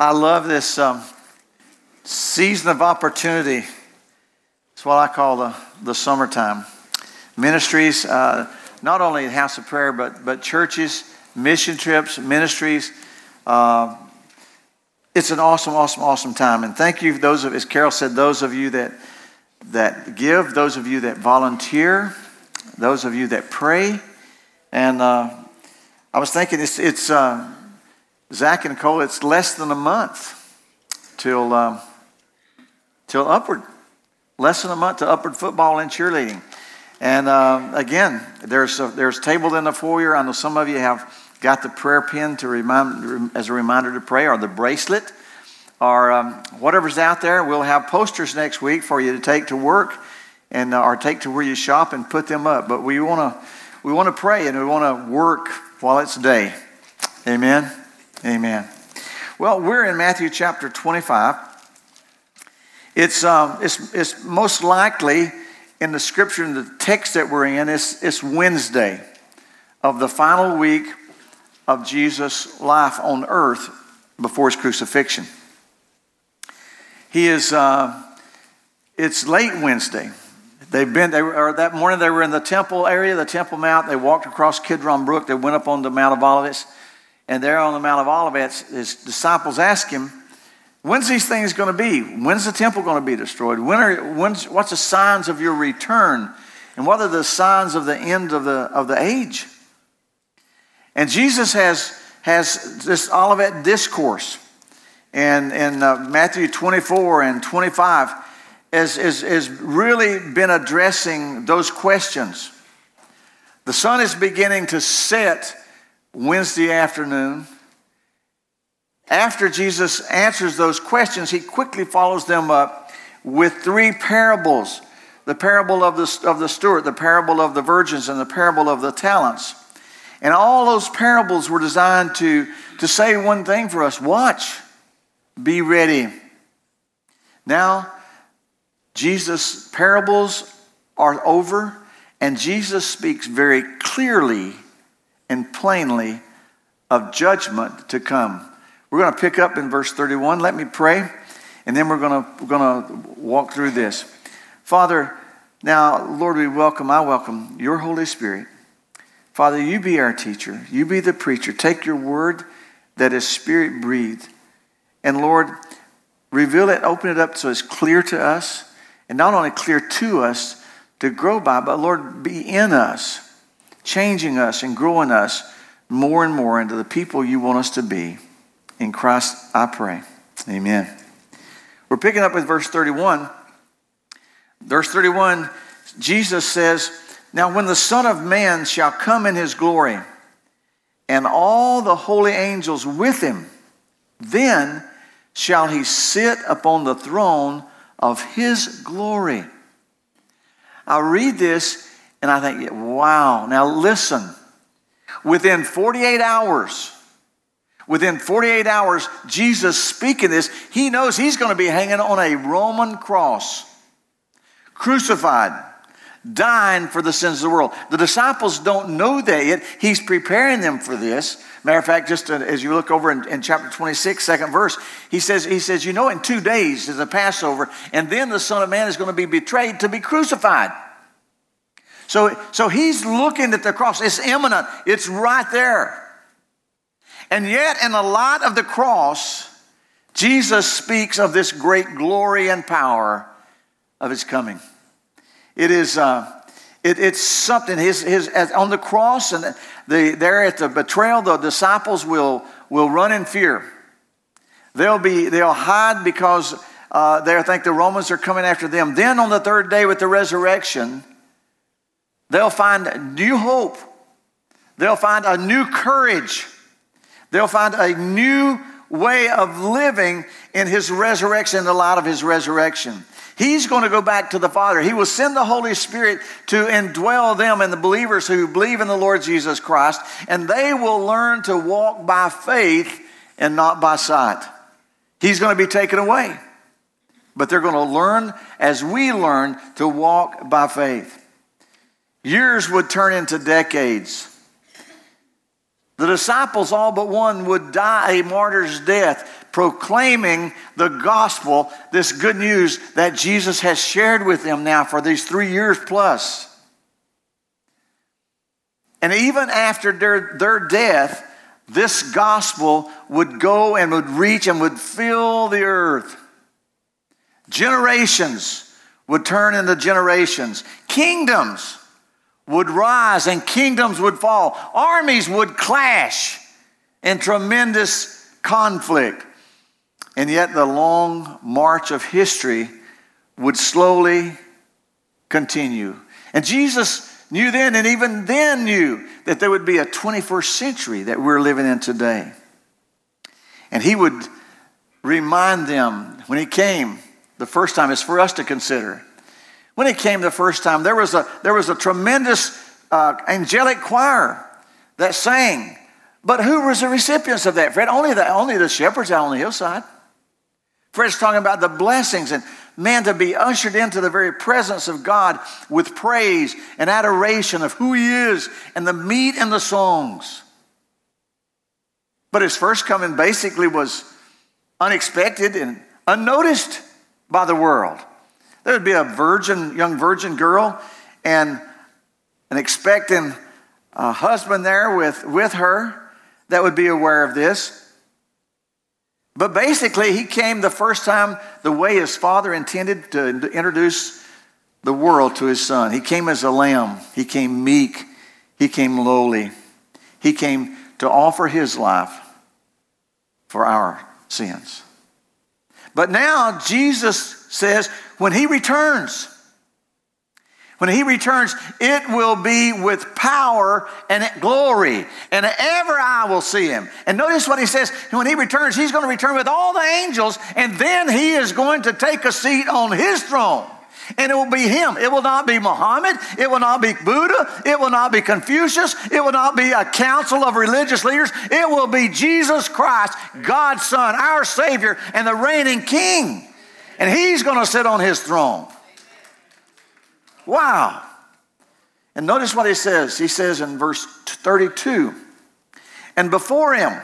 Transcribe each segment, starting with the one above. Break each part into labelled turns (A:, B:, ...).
A: I love this um, season of opportunity. It's what I call the, the summertime. Ministries, uh, not only House of Prayer, but, but churches, mission trips, ministries. Uh, it's an awesome, awesome, awesome time. And thank you, those of, as Carol said, those of you that, that give, those of you that volunteer, those of you that pray. And uh, I was thinking it's, it's uh, Zach and Cole, it's less than a month till, um, till upward. Less than a month to upward football and cheerleading. And uh, again, there's, a, there's tabled in the foyer. I know some of you have got the prayer pin to remind, as a reminder to pray, or the bracelet, or um, whatever's out there. We'll have posters next week for you to take to work and uh, or take to where you shop and put them up. But we want to we want to pray and we want to work while it's day. Amen. Amen. Well, we're in Matthew chapter 25. It's, um, it's, it's most likely in the scripture, in the text that we're in, it's, it's Wednesday of the final week of Jesus' life on earth before his crucifixion. He is, uh, it's late Wednesday. They've been, they were, that morning they were in the temple area, the Temple Mount. They walked across Kidron Brook. They went up on the Mount of Olives. And there on the Mount of Olivet, his disciples ask him, When's these things going to be? When's the temple going to be destroyed? When are, when's, what's the signs of your return? And what are the signs of the end of the, of the age? And Jesus has, has this Olivet discourse. And in uh, Matthew 24 and 25 has, has, has really been addressing those questions. The sun is beginning to set Wednesday afternoon. After Jesus answers those questions, he quickly follows them up with three parables the parable of the, of the steward, the parable of the virgins, and the parable of the talents. And all those parables were designed to, to say one thing for us watch, be ready. Now, Jesus' parables are over, and Jesus speaks very clearly and plainly of judgment to come. We're going to pick up in verse 31. Let me pray, and then we're going to, we're going to walk through this. Father, now, Lord, we welcome, I welcome your Holy Spirit. Father, you be our teacher, you be the preacher. Take your word that is spirit breathed, and Lord, reveal it, open it up so it's clear to us, and not only clear to us to grow by, but Lord, be in us changing us and growing us more and more into the people you want us to be. In Christ, I pray. Amen. We're picking up with verse 31. Verse 31, Jesus says, Now when the Son of Man shall come in his glory, and all the holy angels with him, then shall he sit upon the throne of his glory. I read this and I think, wow. Now listen, within 48 hours, within 48 hours, Jesus speaking this, he knows he's going to be hanging on a Roman cross, crucified, dying for the sins of the world. The disciples don't know that yet. He's preparing them for this. Matter of fact, just as you look over in, in, chapter 26, second verse, he says, he says, you know, in two days is the Passover, and then the Son of Man is going to be betrayed to be crucified. So, so he's looking at the cross. It's imminent, it's right there. And yet, in a lot of the cross, Jesus speaks of this great glory and power of his coming. It is. Uh, it, it's something his, his, on the cross and the, there at the betrayal the disciples will, will run in fear they'll be they'll hide because uh, they think the romans are coming after them then on the third day with the resurrection They'll find new hope. They'll find a new courage. They'll find a new way of living in his resurrection, the light of his resurrection. He's going to go back to the Father. He will send the Holy Spirit to indwell them and the believers who believe in the Lord Jesus Christ, and they will learn to walk by faith and not by sight. He's going to be taken away. But they're going to learn as we learn to walk by faith. Years would turn into decades. The disciples, all but one, would die a martyr's death. proclaiming the gospel, this good news that Jesus has shared with them now for these three years plus. And even after their, their death, this gospel would go and would reach and would fill the earth. Generations would turn into generations. Kingdoms would rise and kingdoms would fall. Armies would clash in tremendous conflict. And yet, the long march of history would slowly continue. And Jesus knew then, and even then knew, that there would be a 21st century that we're living in today. And he would remind them when he came the first time, it's for us to consider. When he came the first time, there was a, there was a tremendous uh, angelic choir that sang. But who was the recipients of that, Fred? Only the, only the shepherds out on the hillside. Fred's talking about the blessings and man to be ushered into the very presence of God with praise and adoration of who he is and the meat and the songs. But his first coming basically was unexpected and unnoticed by the world. There would be a virgin, young virgin girl and an expecting uh, husband there with, with her that would be aware of this. But basically, he came the first time the way his father intended to introduce the world to his son. He came as a lamb, he came meek, he came lowly, he came to offer his life for our sins. But now Jesus says, when he returns, when he returns, it will be with power and glory, and ever I will see him. And notice what he says when he returns, he's going to return with all the angels, and then he is going to take a seat on his throne. And it will be him. It will not be Muhammad. It will not be Buddha. It will not be Confucius. It will not be a council of religious leaders. It will be Jesus Christ, God's Son, our Savior, and the reigning King. And he's going to sit on his throne. Wow. And notice what he says. He says in verse 32 And before him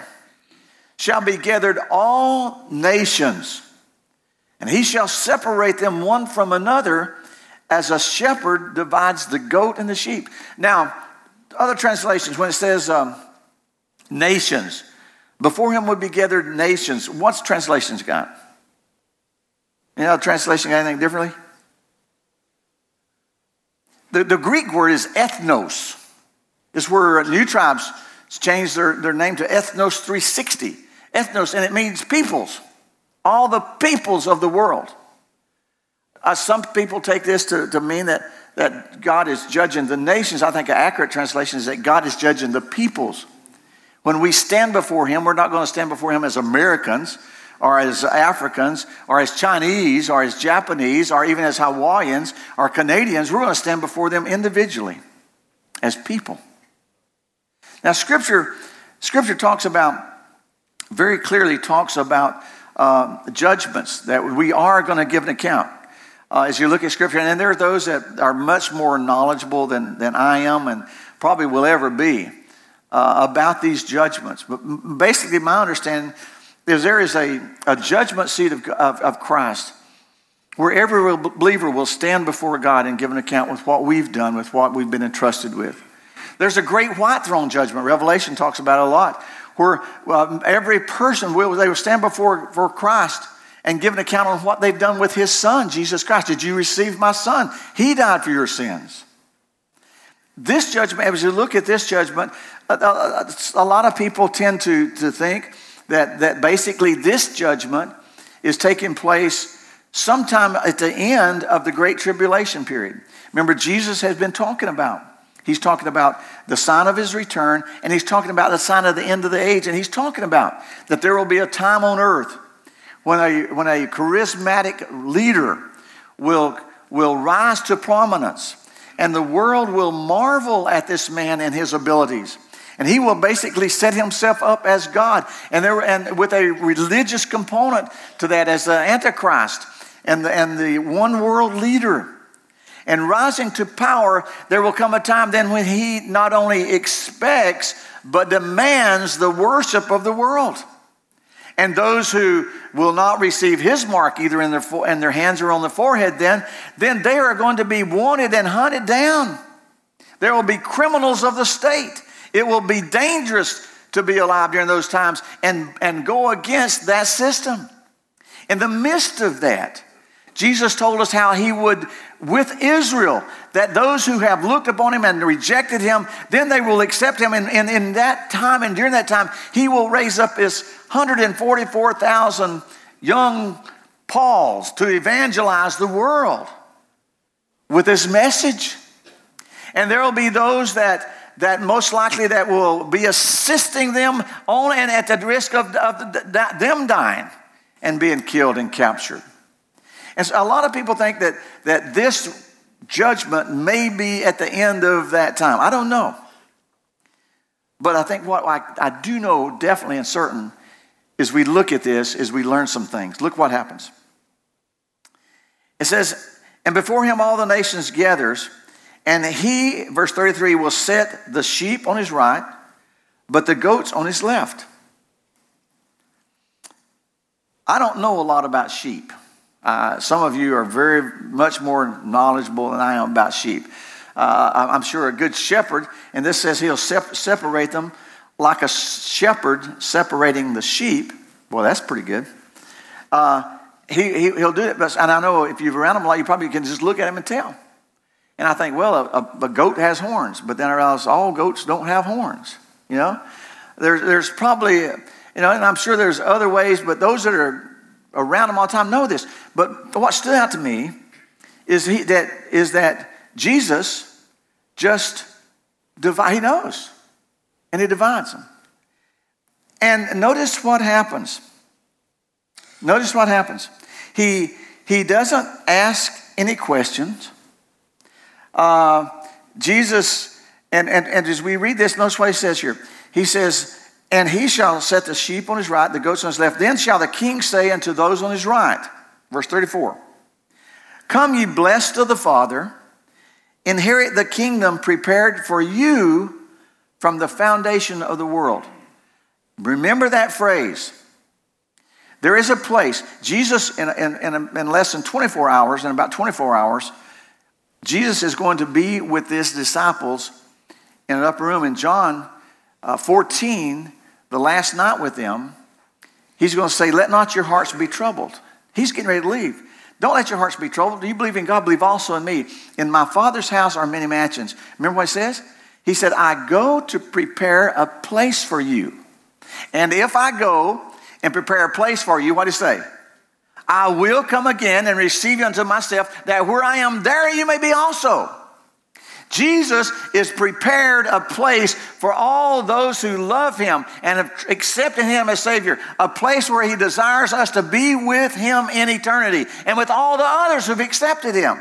A: shall be gathered all nations, and he shall separate them one from another as a shepherd divides the goat and the sheep. Now, other translations, when it says um, nations, before him would be gathered nations. What's translations got? You know, translation got anything differently? The, the Greek word is ethnos. It's where new tribes changed their, their name to Ethnos 360. Ethnos, and it means peoples. All the peoples of the world. Uh, some people take this to, to mean that, that God is judging the nations. I think an accurate translation is that God is judging the peoples. When we stand before Him, we're not going to stand before Him as Americans or as Africans, or as Chinese, or as Japanese, or even as Hawaiians, or Canadians, we're going to stand before them individually as people. Now, Scripture, Scripture talks about, very clearly talks about uh, judgments that we are going to give an account. Uh, as you look at Scripture, and there are those that are much more knowledgeable than, than I am and probably will ever be uh, about these judgments. But basically, my understanding is there is a, a judgment seat of, of, of Christ where every believer will stand before God and give an account with what we've done, with what we've been entrusted with. There's a great white throne judgment. Revelation talks about it a lot, where uh, every person will they will stand before for Christ and give an account on what they've done with His Son, Jesus Christ. Did you receive my Son? He died for your sins. This judgment, as you look at this judgment, a, a, a lot of people tend to, to think that, that basically this judgment is taking place sometime at the end of the Great Tribulation period. Remember, Jesus has been talking about. He's talking about the sign of his return, and he's talking about the sign of the end of the age, and he's talking about that there will be a time on earth when a, when a charismatic leader will, will rise to prominence, and the world will marvel at this man and his abilities. And he will basically set himself up as God. And, there, and with a religious component to that as the Antichrist and the, and the one world leader. And rising to power, there will come a time then when he not only expects, but demands the worship of the world. And those who will not receive his mark either in their, and their hands or on the forehead, then, then they are going to be wanted and hunted down. There will be criminals of the state. It will be dangerous to be alive during those times and, and go against that system. In the midst of that, Jesus told us how he would, with Israel, that those who have looked upon him and rejected him, then they will accept him. And, and in that time and during that time, he will raise up his 144,000 young Pauls to evangelize the world with his message. And there will be those that that most likely that will be assisting them on and at the risk of, of them dying and being killed and captured. And so a lot of people think that, that this judgment may be at the end of that time. I don't know. But I think what I, I do know definitely and certain is we look at this is we learn some things. Look what happens. It says, and before him all the nations gathers, and he, verse 33, will set the sheep on his right, but the goats on his left. I don't know a lot about sheep. Uh, some of you are very much more knowledgeable than I am about sheep. Uh, I'm sure a good shepherd, and this says he'll sep- separate them like a shepherd separating the sheep. Well, that's pretty good. Uh, he, he, will do it, but, and I know if you've around him a lot, you probably can just look at him and tell. And I think, well, a, a, goat has horns, but then I realize all goats don't have horns. You know, there's, there's probably, you know, and I'm sure there's other ways, but those that are around him all the time know this. But what stood out to me is, he, that, is that Jesus just divide, he knows, and he divides them. And notice what happens. Notice what happens. He, he doesn't ask any questions. Uh, Jesus, and, and, and as we read this, notice what he says here. He says, and he shall set the sheep on his right, the goats on his left. Then shall the king say unto those on his right, verse 34, Come, ye blessed of the Father, inherit the kingdom prepared for you from the foundation of the world. Remember that phrase. There is a place. Jesus, in, in, in, in less than 24 hours, in about 24 hours, Jesus is going to be with his disciples in an upper room. In John uh, 14, the last night with them, he's going to say, Let not your hearts be troubled. He's getting ready to leave. Don't let your hearts be troubled. Do you believe in God? Believe also in me. In my Father's house are many mansions. Remember what he says? He said, I go to prepare a place for you. And if I go and prepare a place for you, what do he say? I will come again and receive you unto myself, that where I am, there you may be also. Jesus is prepared a place for all those who love him and have accepted him as Savior, a place where he desires us to be with him in eternity and with all the others who've accepted him.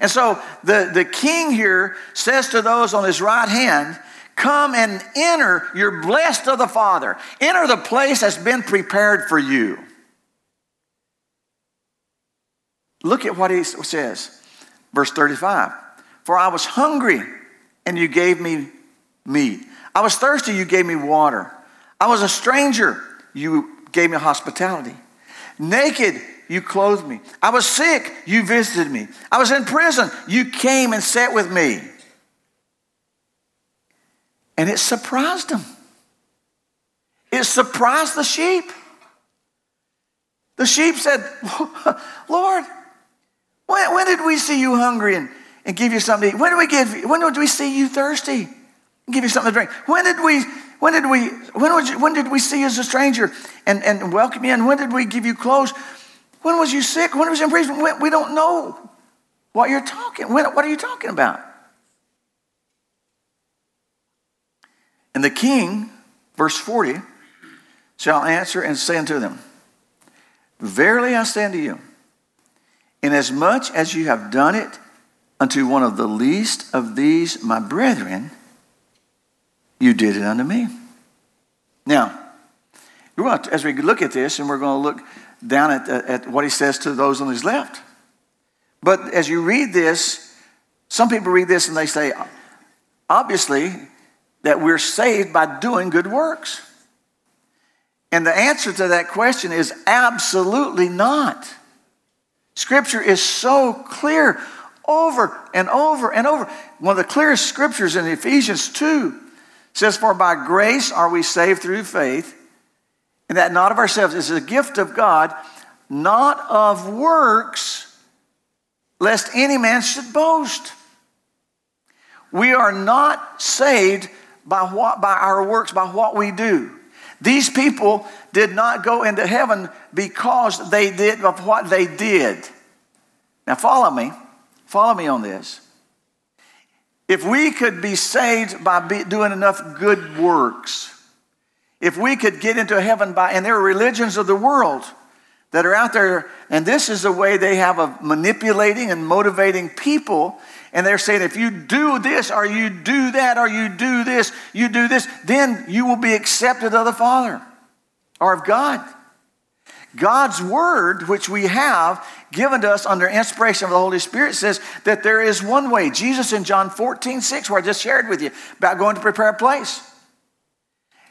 A: And so the, the king here says to those on his right hand, Come and enter, you're blessed of the Father. Enter the place that's been prepared for you. Look at what he says, verse 35. For I was hungry, and you gave me meat. I was thirsty, you gave me water. I was a stranger, you gave me hospitality. Naked, you clothed me. I was sick, you visited me. I was in prison, you came and sat with me. And it surprised them. It surprised the sheep. The sheep said, Lord, when, when did we see you hungry and and give you something to eat? When did we give? When did we see you thirsty? And give you something to drink. When did we? When did we? When, you, when did we see you as a stranger and, and welcome you? And when did we give you clothes? When was you sick? When was you in prison? We don't know what you're talking. When, what are you talking about? And the king, verse 40, shall answer and say unto them, Verily I say unto you, inasmuch as you have done it unto one of the least of these my brethren, you did it unto me. Now, as we look at this, and we're going to look down at, at what he says to those on his left. But as you read this, some people read this and they say, obviously, that we're saved by doing good works. And the answer to that question is absolutely not. Scripture is so clear over and over and over. One of the clearest scriptures in Ephesians 2 says, For by grace are we saved through faith, and that not of ourselves is a gift of God, not of works, lest any man should boast. We are not saved by what by our works, by what we do. These people did not go into heaven because they did of what they did. Now follow me. Follow me on this. If we could be saved by be doing enough good works, if we could get into heaven by, and there are religions of the world that are out there, and this is the way they have of manipulating and motivating people. And they're saying, if you do this, or you do that, or you do this, you do this, then you will be accepted of the Father or of God. God's word, which we have given to us under inspiration of the Holy Spirit, says that there is one way. Jesus in John 14, 6, where I just shared with you about going to prepare a place.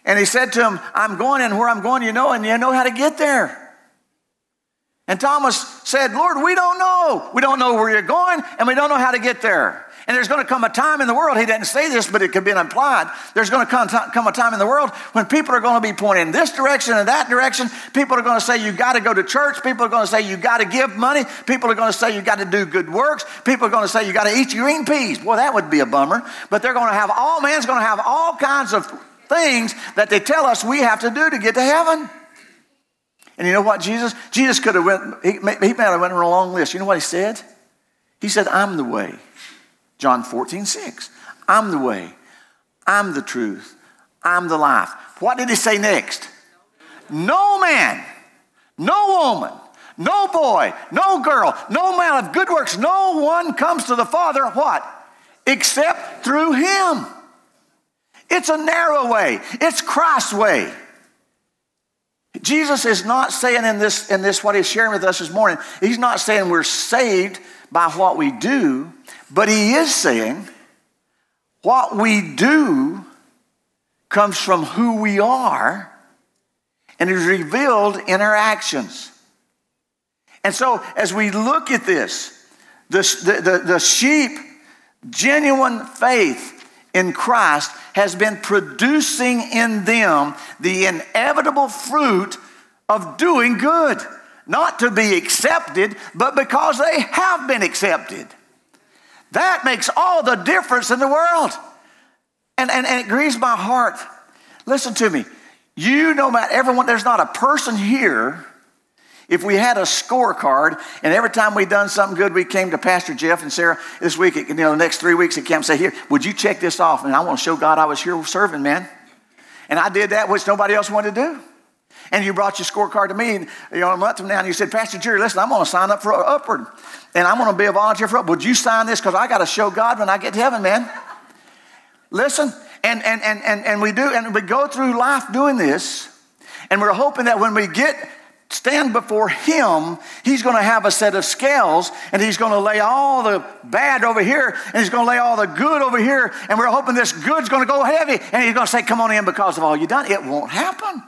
A: And he said to him, I'm going, and where I'm going, you know, and you know how to get there. And Thomas said, Lord, we don't know. We don't know where you're going, and we don't know how to get there. And there's going to come a time in the world, he didn't say this, but it could be implied. There's going to come, come a time in the world when people are going to be pointing in this direction and that direction. People are going to say, you got to go to church. People are going to say, you got to give money. People are going to say, you got to do good works. People are going to say, you got to eat green peas. Well, that would be a bummer. But they're going to have, all man's going to have all kinds of things that they tell us we have to do to get to heaven. And you know what, Jesus? Jesus could have went, he, he might have went on a long list. You know what he said? He said, I'm the way. John 14, 6. I'm the way. I'm the truth. I'm the life. What did he say next? No man, no woman, no boy, no girl, no man of good works, no one comes to the Father, what? Except through him. It's a narrow way. It's Christ's way. Jesus is not saying in this, in this, what he's sharing with us this morning, he's not saying we're saved by what we do, but he is saying what we do comes from who we are and is revealed in our actions. And so, as we look at this, the, the, the sheep, genuine faith in Christ has been producing in them the inevitable fruit of doing good, not to be accepted, but because they have been accepted. That makes all the difference in the world. And, and, and it grieves my heart. Listen to me. You, no matter everyone, there's not a person here if we had a scorecard and every time we done something good, we came to Pastor Jeff and Sarah this week, you know, the next three weeks at camp say, Here, would you check this off? And I want to show God I was here serving, man. And I did that, which nobody else wanted to do. And you brought your scorecard to me, you know, a month from now, and you said, Pastor Jerry, listen, I'm going to sign up for Upward, and I'm going to be a volunteer for Upward. Would you sign this? Because I got to show God when I get to heaven, man. Listen, and, and, and, and, and we do, and we go through life doing this, and we're hoping that when we get stand before him, he's going to have a set of scales and he's going to lay all the bad over here and he's going to lay all the good over here. And we're hoping this good's going to go heavy and he's going to say, Come on in because of all you've done. It won't happen.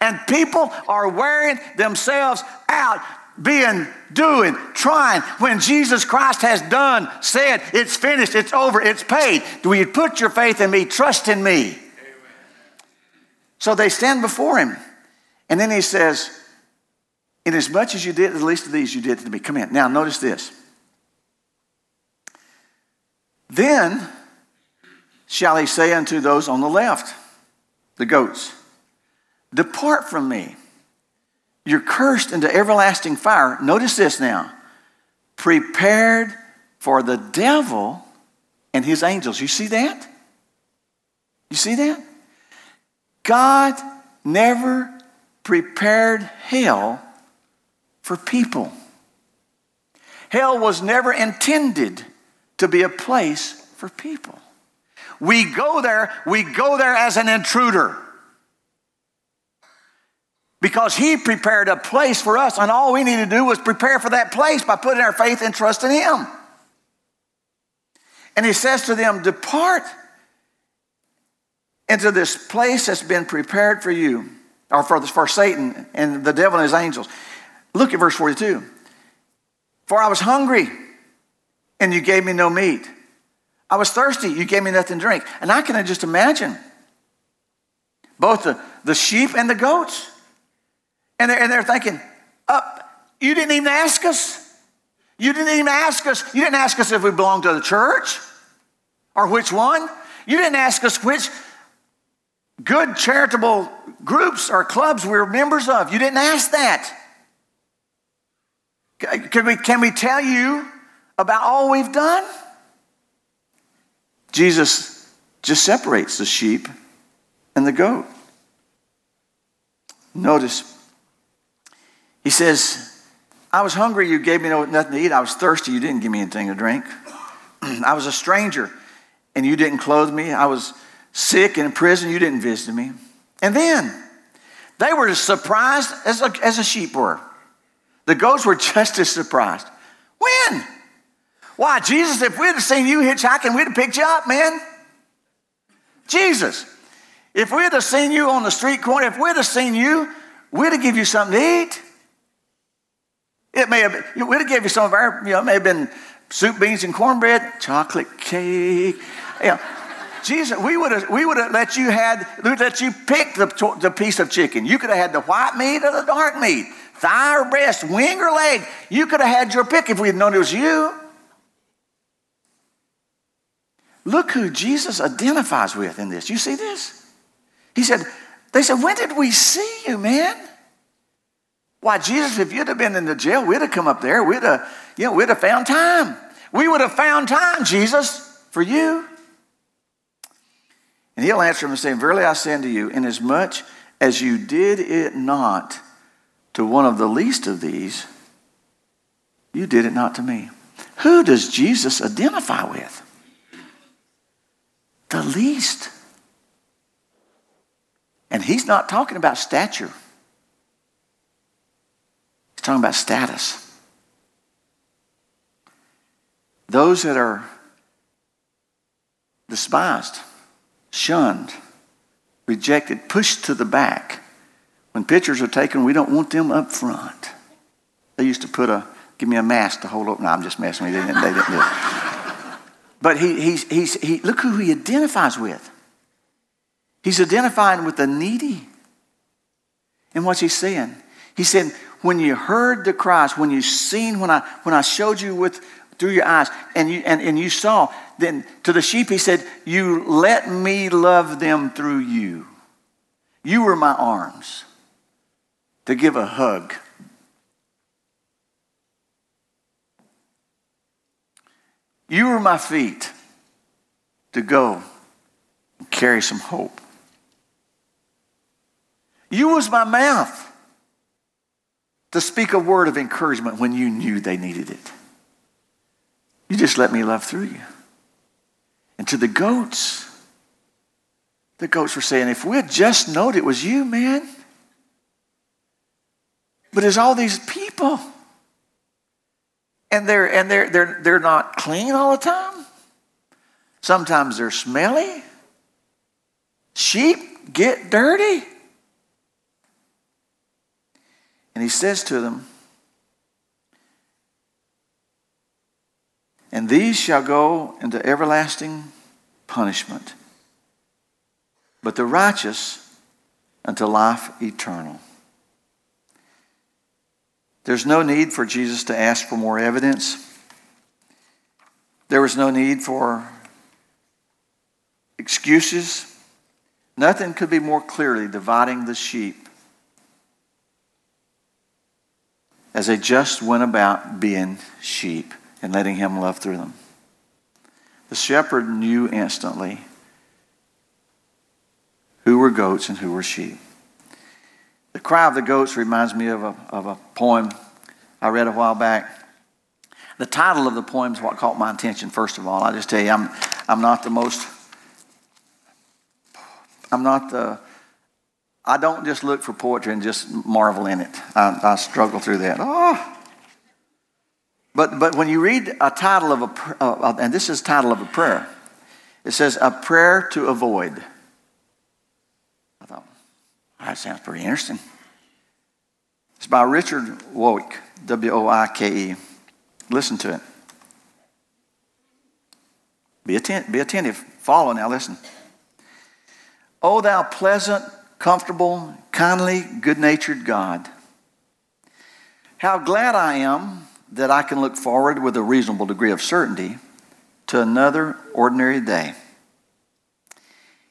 A: And people are wearing themselves out. Being, doing, trying, when Jesus Christ has done, said, it's finished, it's over, it's paid. Do you put your faith in me? Trust in me. Amen. So they stand before him. And then he says, In as much as you did the least of these, you did to me. Come in. Now, notice this. Then shall he say unto those on the left, the goats, Depart from me. You're cursed into everlasting fire. Notice this now. Prepared for the devil and his angels. You see that? You see that? God never prepared hell for people. Hell was never intended to be a place for people. We go there, we go there as an intruder. Because he prepared a place for us, and all we need to do was prepare for that place by putting our faith and trust in him. And he says to them, Depart into this place that's been prepared for you or for, for Satan and the devil and his angels. Look at verse 42. For I was hungry, and you gave me no meat. I was thirsty, you gave me nothing to drink. And I can just imagine both the, the sheep and the goats. And they're, and they're thinking, uh, you didn't even ask us. You didn't even ask us. You didn't ask us if we belong to the church or which one. You didn't ask us which good charitable groups or clubs we we're members of. You didn't ask that. Can we, can we tell you about all we've done? Jesus just separates the sheep and the goat. Notice, he says, I was hungry, you gave me nothing to eat. I was thirsty, you didn't give me anything to drink. I was a stranger, and you didn't clothe me. I was sick and in prison, you didn't visit me. And then they were as surprised as a, as a sheep were. The goats were just as surprised. When? Why, Jesus, if we'd have seen you hitchhiking, we'd have picked you up, man. Jesus, if we'd have seen you on the street corner, if we'd have seen you, we'd have given you something to eat. It may have, been, we'd have given you some of our, you know, it may have been soup, beans, and cornbread, chocolate cake. Yeah. Jesus, we would have we would have let you had let you pick the, the piece of chicken. You could have had the white meat or the dark meat, thigh or breast, wing or leg. You could have had your pick if we had known it was you. Look who Jesus identifies with in this. You see this? He said, they said, when did we see you, man? Why, Jesus, if you'd have been in the jail, we'd have come up there. We'd have, you know, we'd have found time. We would have found time, Jesus, for you. And he'll answer him and say, Verily I say unto you, inasmuch as you did it not to one of the least of these, you did it not to me. Who does Jesus identify with? The least. And he's not talking about stature, he's talking about status. Those that are despised shunned, rejected, pushed to the back. When pictures are taken, we don't want them up front. They used to put a, give me a mask to hold up. No, I'm just messing with you. They didn't, they didn't do it. But he, he's, he's, he, look who he identifies with. He's identifying with the needy. And what's he saying? He said, when you heard the cries, when you seen, when I, when I showed you with, through your eyes, and you, and, and you saw, then to the sheep, he said, You let me love them through you. You were my arms to give a hug. You were my feet to go and carry some hope. You was my mouth to speak a word of encouragement when you knew they needed it. You just let me love through you. And to the goats, the goats were saying, if we had just known it was you, man. But there's all these people. And they're and they're they're they're not clean all the time. Sometimes they're smelly. Sheep get dirty. And he says to them, And these shall go into everlasting punishment, but the righteous unto life eternal. There's no need for Jesus to ask for more evidence. There was no need for excuses. Nothing could be more clearly dividing the sheep as they just went about being sheep and letting him love through them. The shepherd knew instantly who were goats and who were sheep. The cry of the goats reminds me of a, of a poem I read a while back. The title of the poem is what caught my attention, first of all. I just tell you, I'm, I'm not the most, I'm not the, I don't just look for poetry and just marvel in it. I, I struggle through that. Oh, but, but when you read a title of a, uh, and this is title of a prayer, it says, A Prayer to Avoid. I thought, That sounds pretty interesting. It's by Richard Woike, W O I K E. Listen to it. Be, atten- be attentive. Follow now, listen. O thou pleasant, comfortable, kindly, good natured God, how glad I am that I can look forward with a reasonable degree of certainty to another ordinary day.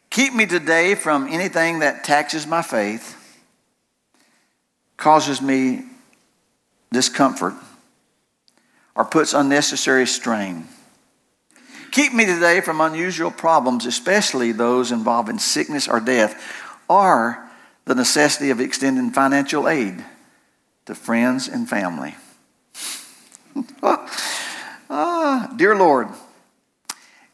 A: Keep me today from anything that taxes my faith, causes me discomfort, or puts unnecessary strain. Keep me today from unusual problems, especially those involving sickness or death, or the necessity of extending financial aid to friends and family. ah, dear Lord,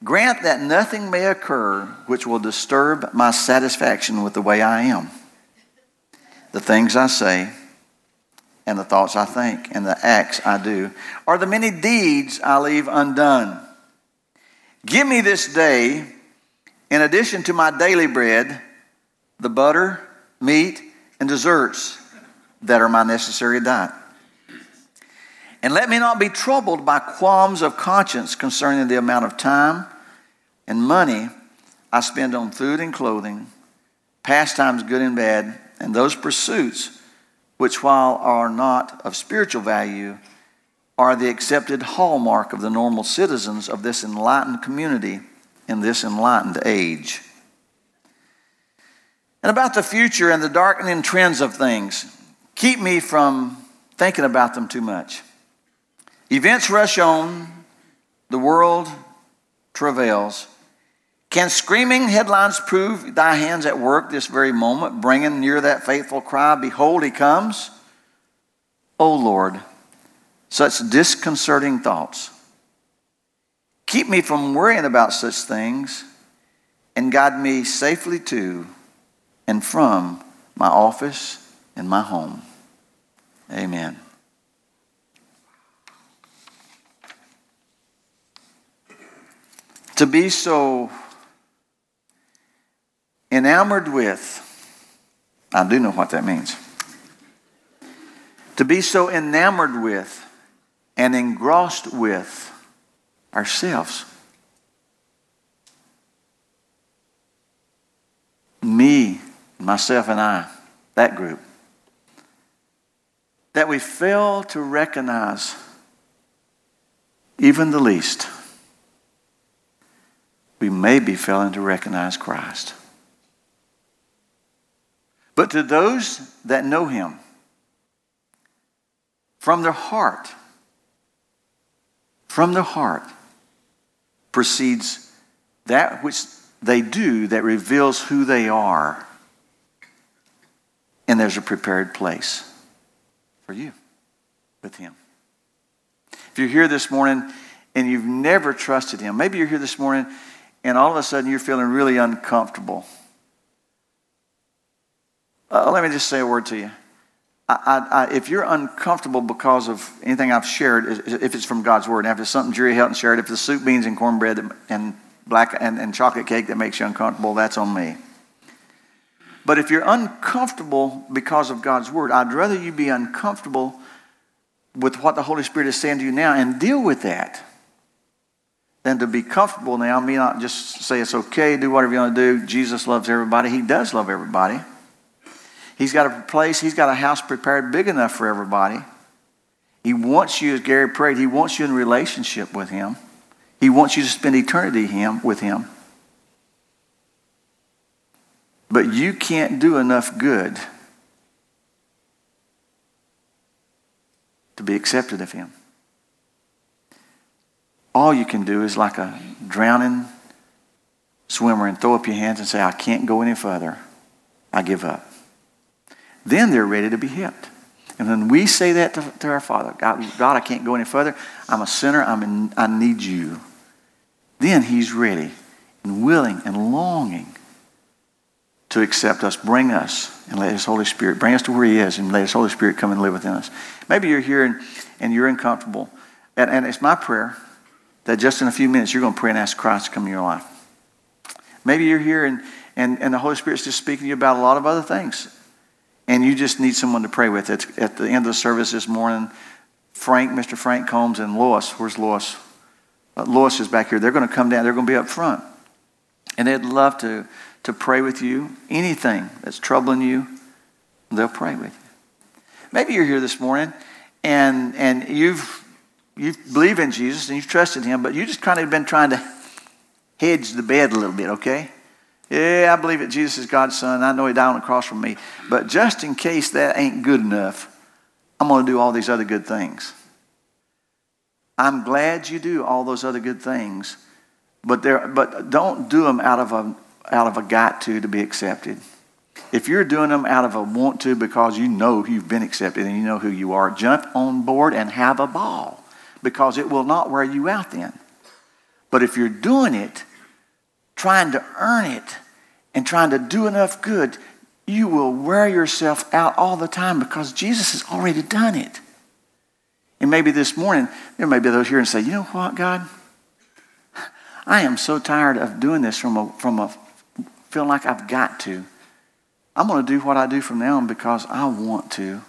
A: grant that nothing may occur which will disturb my satisfaction with the way I am, the things I say, and the thoughts I think, and the acts I do, or the many deeds I leave undone. Give me this day, in addition to my daily bread, the butter, meat, and desserts that are my necessary diet. And let me not be troubled by qualms of conscience concerning the amount of time and money I spend on food and clothing, pastimes good and bad, and those pursuits which, while are not of spiritual value, are the accepted hallmark of the normal citizens of this enlightened community in this enlightened age. And about the future and the darkening trends of things, keep me from thinking about them too much. Events rush on, the world travails. Can screaming headlines prove thy hands at work this very moment, bringing near that faithful cry, Behold, he comes? O Lord, such disconcerting thoughts. Keep me from worrying about such things and guide me safely to and from my office and my home. Amen. To be so enamored with, I do know what that means. To be so enamored with and engrossed with ourselves. Me, myself, and I, that group. That we fail to recognize even the least. We may be failing to recognize Christ. But to those that know Him, from their heart, from their heart proceeds that which they do that reveals who they are. And there's a prepared place for you with Him. If you're here this morning and you've never trusted Him, maybe you're here this morning and all of a sudden you're feeling really uncomfortable. Uh, let me just say a word to you. I, I, if you're uncomfortable because of anything I've shared, if it's from God's Word, if it's something Jerry Helton shared, if it's soup, beans, and cornbread and black and, and chocolate cake that makes you uncomfortable, that's on me. But if you're uncomfortable because of God's Word, I'd rather you be uncomfortable with what the Holy Spirit is saying to you now and deal with that than to be comfortable now. Me not just say it's okay, do whatever you want to do. Jesus loves everybody. He does love everybody. He's got a place, he's got a house prepared big enough for everybody. He wants you, as Gary prayed, he wants you in relationship with him. He wants you to spend eternity him, with him. But you can't do enough good to be accepted of him. All you can do is like a drowning swimmer and throw up your hands and say, I can't go any further. I give up then they're ready to be helped. And when we say that to, to our Father, God, God, I can't go any further. I'm a sinner. I'm in, I need you. Then He's ready and willing and longing to accept us, bring us, and let His Holy Spirit bring us to where He is, and let His Holy Spirit come and live within us. Maybe you're here and, and you're uncomfortable, and, and it's my prayer that just in a few minutes you're going to pray and ask Christ to come in your life. Maybe you're here and, and, and the Holy Spirit's just speaking to you about a lot of other things and you just need someone to pray with, at, the end of the service this morning, Frank, Mr. Frank Combs, and Lois, where's Lois? Uh, Lois is back here. They're going to come down. They're going to be up front. And they'd love to, to pray with you. Anything that's troubling you, they'll pray with you. Maybe you're here this morning and, and you've, you believe in Jesus and you've trusted him, but you just kind of been trying to hedge the bed a little bit, okay? Yeah, I believe that Jesus is God's son. I know he died on the cross for me. But just in case that ain't good enough, I'm going to do all these other good things. I'm glad you do all those other good things, but, there, but don't do them out of, a, out of a got to to be accepted. If you're doing them out of a want to because you know you've been accepted and you know who you are, jump on board and have a ball because it will not wear you out then. But if you're doing it, trying to earn it, and trying to do enough good, you will wear yourself out all the time because Jesus has already done it. And maybe this morning, there may be those here and say, you know what, God? I am so tired of doing this from a, from a feeling like I've got to. I'm going to do what I do from now on because I want to.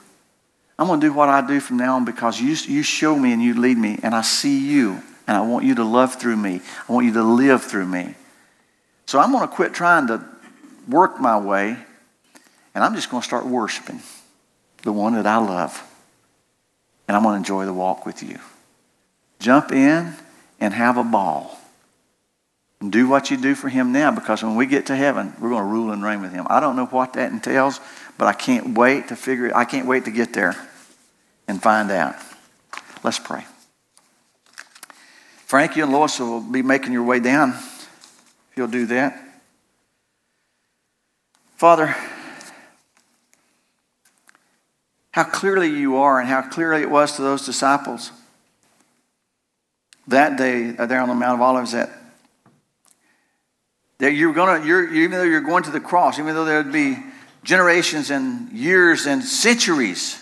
A: I'm going to do what I do from now on because you, you show me and you lead me, and I see you, and I want you to love through me. I want you to live through me. So I'm going to quit trying to work my way, and I'm just going to start worshiping the one that I love. And I'm going to enjoy the walk with you. Jump in and have a ball. Do what you do for him now because when we get to heaven, we're going to rule and reign with him. I don't know what that entails, but I can't wait to figure it. I can't wait to get there and find out. Let's pray. Frank, you and Lois will be making your way down if you'll do that. Father, how clearly you are and how clearly it was to those disciples that day uh, there on the Mount of Olives that, that you're gonna, you're, even though you're going to the cross, even though there'd be generations and years and centuries,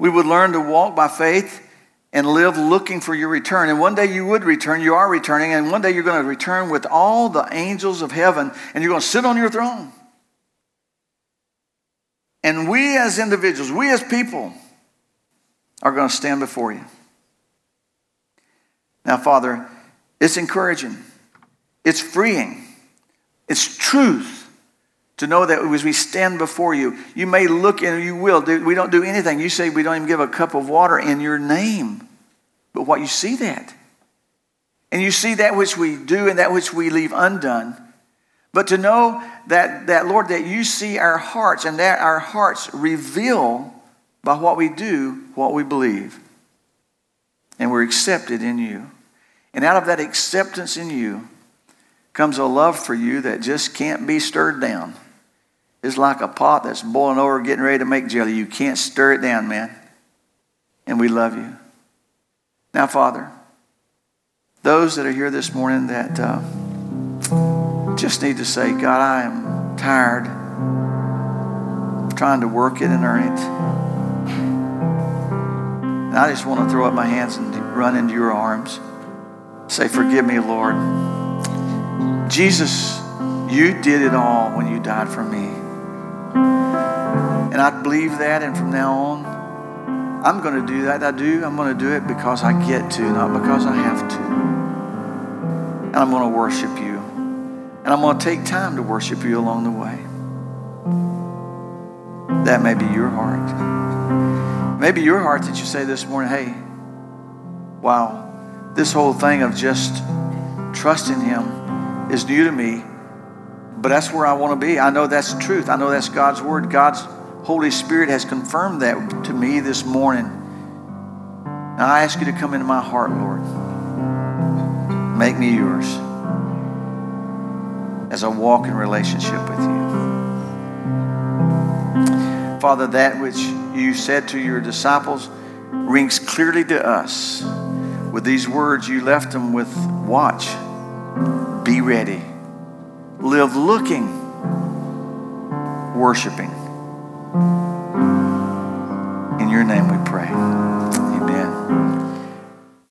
A: we would learn to walk by faith and live looking for your return. And one day you would return, you are returning, and one day you're going to return with all the angels of heaven, and you're going to sit on your throne. And we as individuals, we as people, are going to stand before you. Now, Father, it's encouraging, it's freeing, it's truth to know that as we stand before you, you may look and you will. We don't do anything. You say we don't even give a cup of water in your name. But what you see that. And you see that which we do and that which we leave undone. But to know that, that, Lord, that you see our hearts and that our hearts reveal by what we do what we believe. And we're accepted in you. And out of that acceptance in you comes a love for you that just can't be stirred down. It's like a pot that's boiling over, getting ready to make jelly. You can't stir it down, man. And we love you. Now, Father, those that are here this morning that uh, just need to say, God, I am tired of trying to work it and earn it. And I just want to throw up my hands and run into your arms. Say, Forgive me, Lord. Jesus, you did it all when you died for me. And I believe that, and from now on, I'm going to do that. I do. I'm going to do it because I get to, not because I have to. And I'm going to worship you. And I'm going to take time to worship you along the way. That may be your heart. Maybe your heart that you say this morning, hey, wow, this whole thing of just trusting Him is new to me but that's where I want to be. I know that's truth. I know that's God's word. God's Holy Spirit has confirmed that to me this morning. I ask you to come into my heart, Lord. Make me yours as I walk in relationship with you. Father, that which you said to your disciples rings clearly to us. With these words, you left them with watch, be ready live looking, worshiping. In your name we pray.